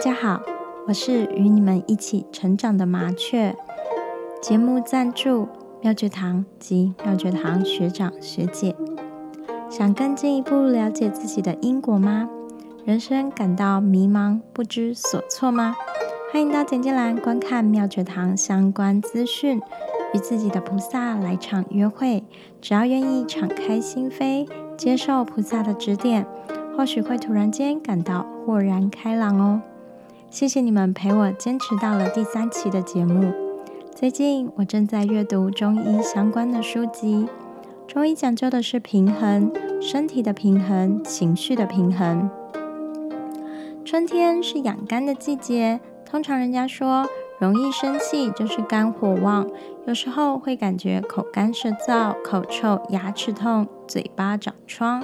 大家好，我是与你们一起成长的麻雀。节目赞助妙觉堂及妙觉堂学长学姐。想更进一步了解自己的因果吗？人生感到迷茫不知所措吗？欢迎到简介栏观看妙觉堂相关资讯，与自己的菩萨来场约会。只要愿意敞开心扉，接受菩萨的指点，或许会突然间感到豁然开朗哦。谢谢你们陪我坚持到了第三期的节目。最近我正在阅读中医相关的书籍。中医讲究的是平衡，身体的平衡，情绪的平衡。春天是养肝的季节，通常人家说容易生气就是肝火旺，有时候会感觉口干舌燥、口臭、牙齿痛、嘴巴长疮，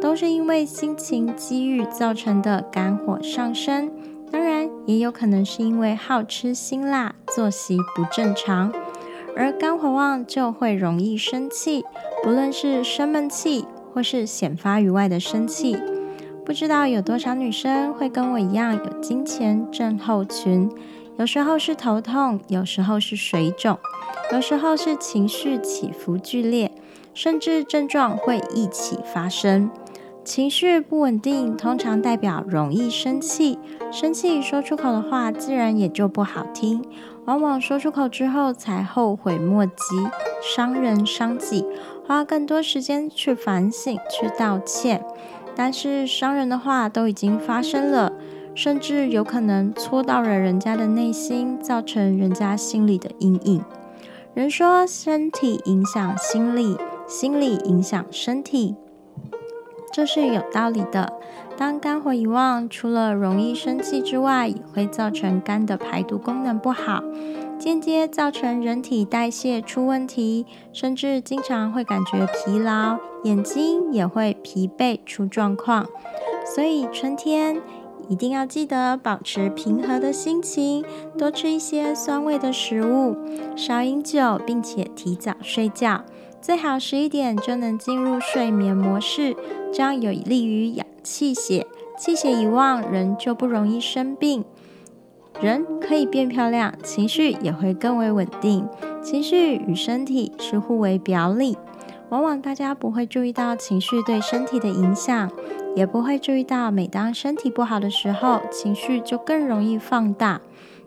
都是因为心情积郁造成的肝火上升。也有可能是因为好吃辛辣、作息不正常，而肝火旺就会容易生气，不论是生闷气或是显发于外的生气。不知道有多少女生会跟我一样有金钱症候群，有时候是头痛，有时候是水肿，有时候是情绪起伏剧烈，甚至症状会一起发生。情绪不稳定，通常代表容易生气。生气说出口的话，自然也就不好听。往往说出口之后，才后悔莫及，伤人伤己，花更多时间去反省、去道歉。但是伤人的话都已经发生了，甚至有可能戳到了人家的内心，造成人家心里的阴影。人说，身体影响心理，心理影响身体。这是有道理的。当肝火一旺，除了容易生气之外，也会造成肝的排毒功能不好，间接造成人体代谢出问题，甚至经常会感觉疲劳，眼睛也会疲惫出状况。所以春天一定要记得保持平和的心情，多吃一些酸味的食物，少饮酒，并且提早睡觉。最好十一点就能进入睡眠模式，这样有利于养气血。气血一旺，人就不容易生病，人可以变漂亮，情绪也会更为稳定。情绪与身体是互为表里，往往大家不会注意到情绪对身体的影响，也不会注意到每当身体不好的时候，情绪就更容易放大。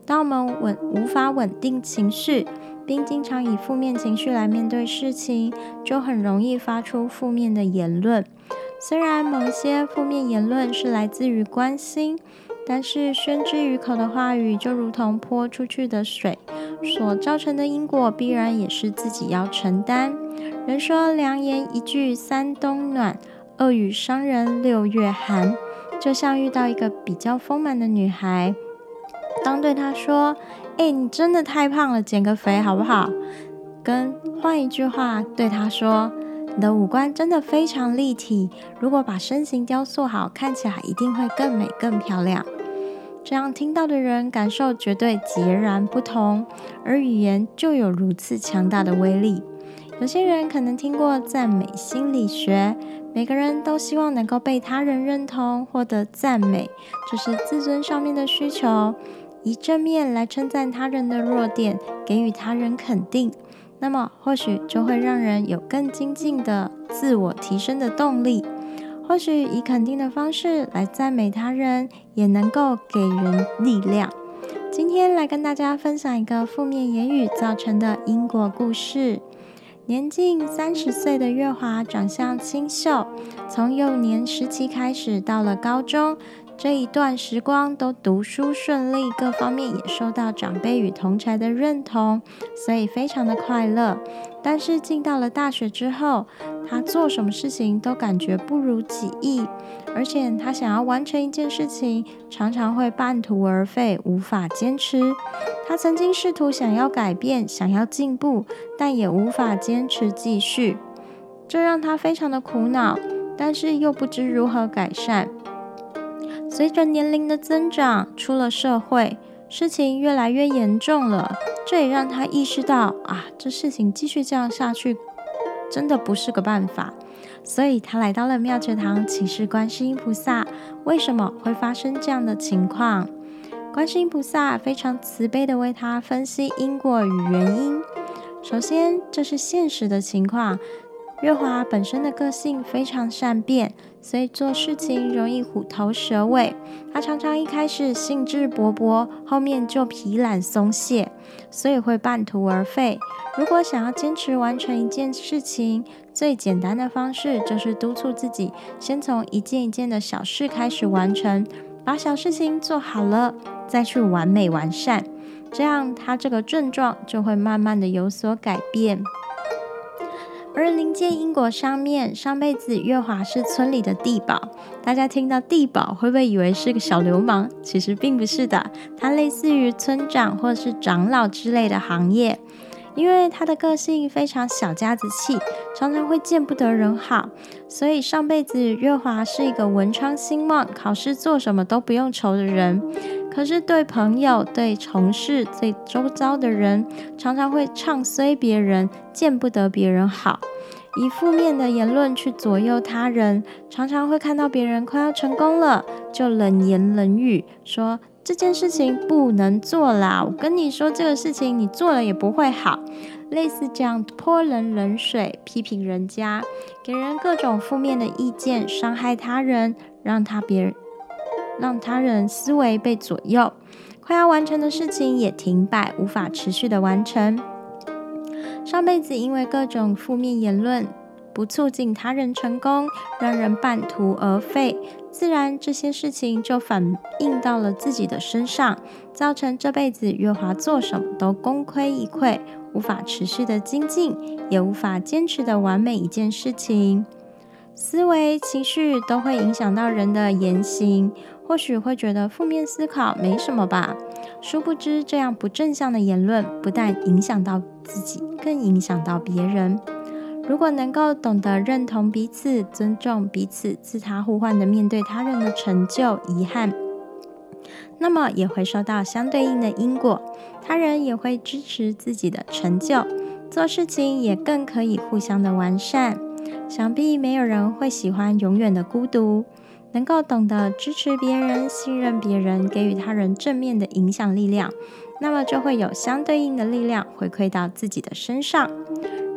当我们稳无法稳定情绪。并经常以负面情绪来面对事情，就很容易发出负面的言论。虽然某些负面言论是来自于关心，但是宣之于口的话语就如同泼出去的水，所造成的因果必然也是自己要承担。人说良言一句三冬暖，恶语伤人六月寒。就像遇到一个比较丰满的女孩，当对她说。哎，你真的太胖了，减个肥好不好？跟换一句话对她说，你的五官真的非常立体，如果把身形雕塑好，看起来一定会更美更漂亮。这样听到的人感受绝对截然不同，而语言就有如此强大的威力。有些人可能听过赞美心理学，每个人都希望能够被他人认同，获得赞美，这是自尊上面的需求。以正面来称赞他人的弱点，给予他人肯定，那么或许就会让人有更精进的自我提升的动力。或许以肯定的方式来赞美他人，也能够给人力量。今天来跟大家分享一个负面言语造成的因果故事。年近三十岁的月华，长相清秀，从幼年时期开始，到了高中。这一段时光都读书顺利，各方面也受到长辈与同才的认同，所以非常的快乐。但是进到了大学之后，他做什么事情都感觉不如己意，而且他想要完成一件事情，常常会半途而废，无法坚持。他曾经试图想要改变，想要进步，但也无法坚持继续，这让他非常的苦恼，但是又不知如何改善。随着年龄的增长，出了社会，事情越来越严重了。这也让他意识到啊，这事情继续这样下去，真的不是个办法。所以他来到了妙觉堂，请示观世音菩萨，为什么会发生这样的情况？观世音菩萨非常慈悲的为他分析因果与原因。首先，这是现实的情况。月华本身的个性非常善变，所以做事情容易虎头蛇尾。他常常一开始兴致勃勃，后面就疲懒松懈，所以会半途而废。如果想要坚持完成一件事情，最简单的方式就是督促自己，先从一件一件的小事开始完成，把小事情做好了，再去完美完善。这样，他这个症状就会慢慢的有所改变。而临界因果上面，上辈子月华是村里的地保。大家听到地保，会不会以为是个小流氓？其实并不是的，他类似于村长或是长老之类的行业。因为他的个性非常小家子气，常常会见不得人好，所以上辈子月华是一个文昌兴旺、考试做什么都不用愁的人。可是对朋友、对同事、对周遭的人，常常会唱衰别人，见不得别人好，以负面的言论去左右他人。常常会看到别人快要成功了，就冷言冷语说这件事情不能做啦。我跟你说这个事情，你做了也不会好。类似这样泼人冷水、批评人家，给人各种负面的意见，伤害他人，让他别人。让他人思维被左右，快要完成的事情也停摆，无法持续的完成。上辈子因为各种负面言论，不促进他人成功，让人半途而废，自然这些事情就反映到了自己的身上，造成这辈子月华做什么都功亏一篑，无法持续的精进，也无法坚持的完美一件事情。思维、情绪都会影响到人的言行。或许会觉得负面思考没什么吧，殊不知这样不正向的言论不但影响到自己，更影响到别人。如果能够懂得认同彼此、尊重彼此、自他互换的面对他人的成就、遗憾，那么也会收到相对应的因果，他人也会支持自己的成就，做事情也更可以互相的完善。想必没有人会喜欢永远的孤独。能够懂得支持别人、信任别人、给予他人正面的影响力量，那么就会有相对应的力量回馈到自己的身上。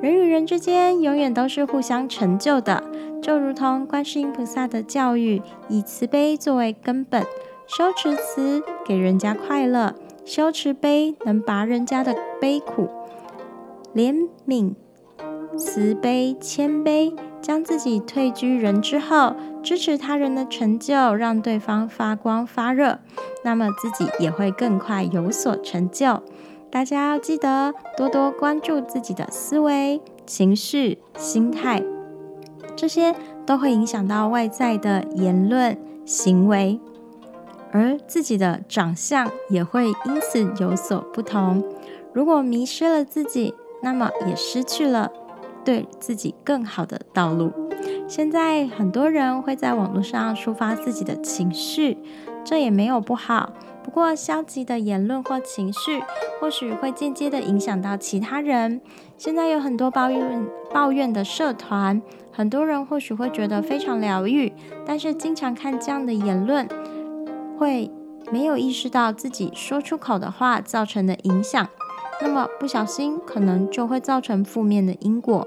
人与人之间永远都是互相成就的，就如同观世音菩萨的教育，以慈悲作为根本，修持慈给人家快乐，修持悲能拔人家的悲苦，怜悯、慈悲、谦卑。将自己退居人之后，支持他人的成就，让对方发光发热，那么自己也会更快有所成就。大家要记得多多关注自己的思维、情绪、心态，这些都会影响到外在的言论、行为，而自己的长相也会因此有所不同。如果迷失了自己，那么也失去了。对自己更好的道路。现在很多人会在网络上抒发自己的情绪，这也没有不好。不过，消极的言论或情绪，或许会间接的影响到其他人。现在有很多抱怨抱怨的社团，很多人或许会觉得非常疗愈，但是经常看这样的言论，会没有意识到自己说出口的话造成的影响。那么不小心，可能就会造成负面的因果。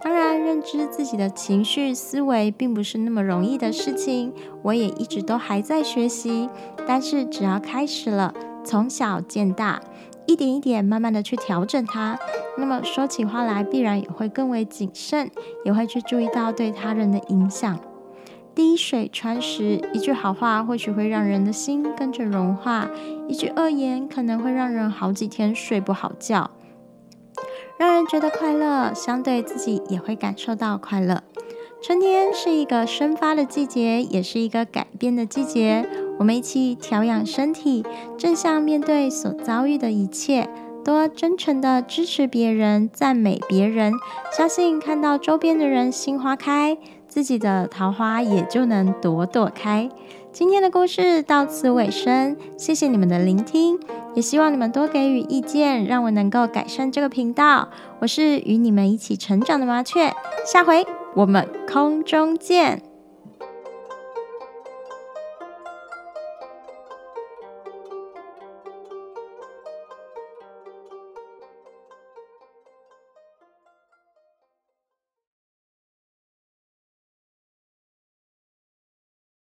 当然，认知自己的情绪思维并不是那么容易的事情，我也一直都还在学习。但是只要开始了，从小见大，一点一点慢慢的去调整它，那么说起话来必然也会更为谨慎，也会去注意到对他人的影响。滴水穿石，一句好话或许会让人的心跟着融化；一句恶言可能会让人好几天睡不好觉。让人觉得快乐，相对自己也会感受到快乐。春天是一个生发的季节，也是一个改变的季节。我们一起调养身体，正向面对所遭遇的一切，多真诚的支持别人，赞美别人，相信看到周边的人心花开。自己的桃花也就能朵朵开。今天的故事到此尾声，谢谢你们的聆听，也希望你们多给予意见，让我能够改善这个频道。我是与你们一起成长的麻雀，下回我们空中见。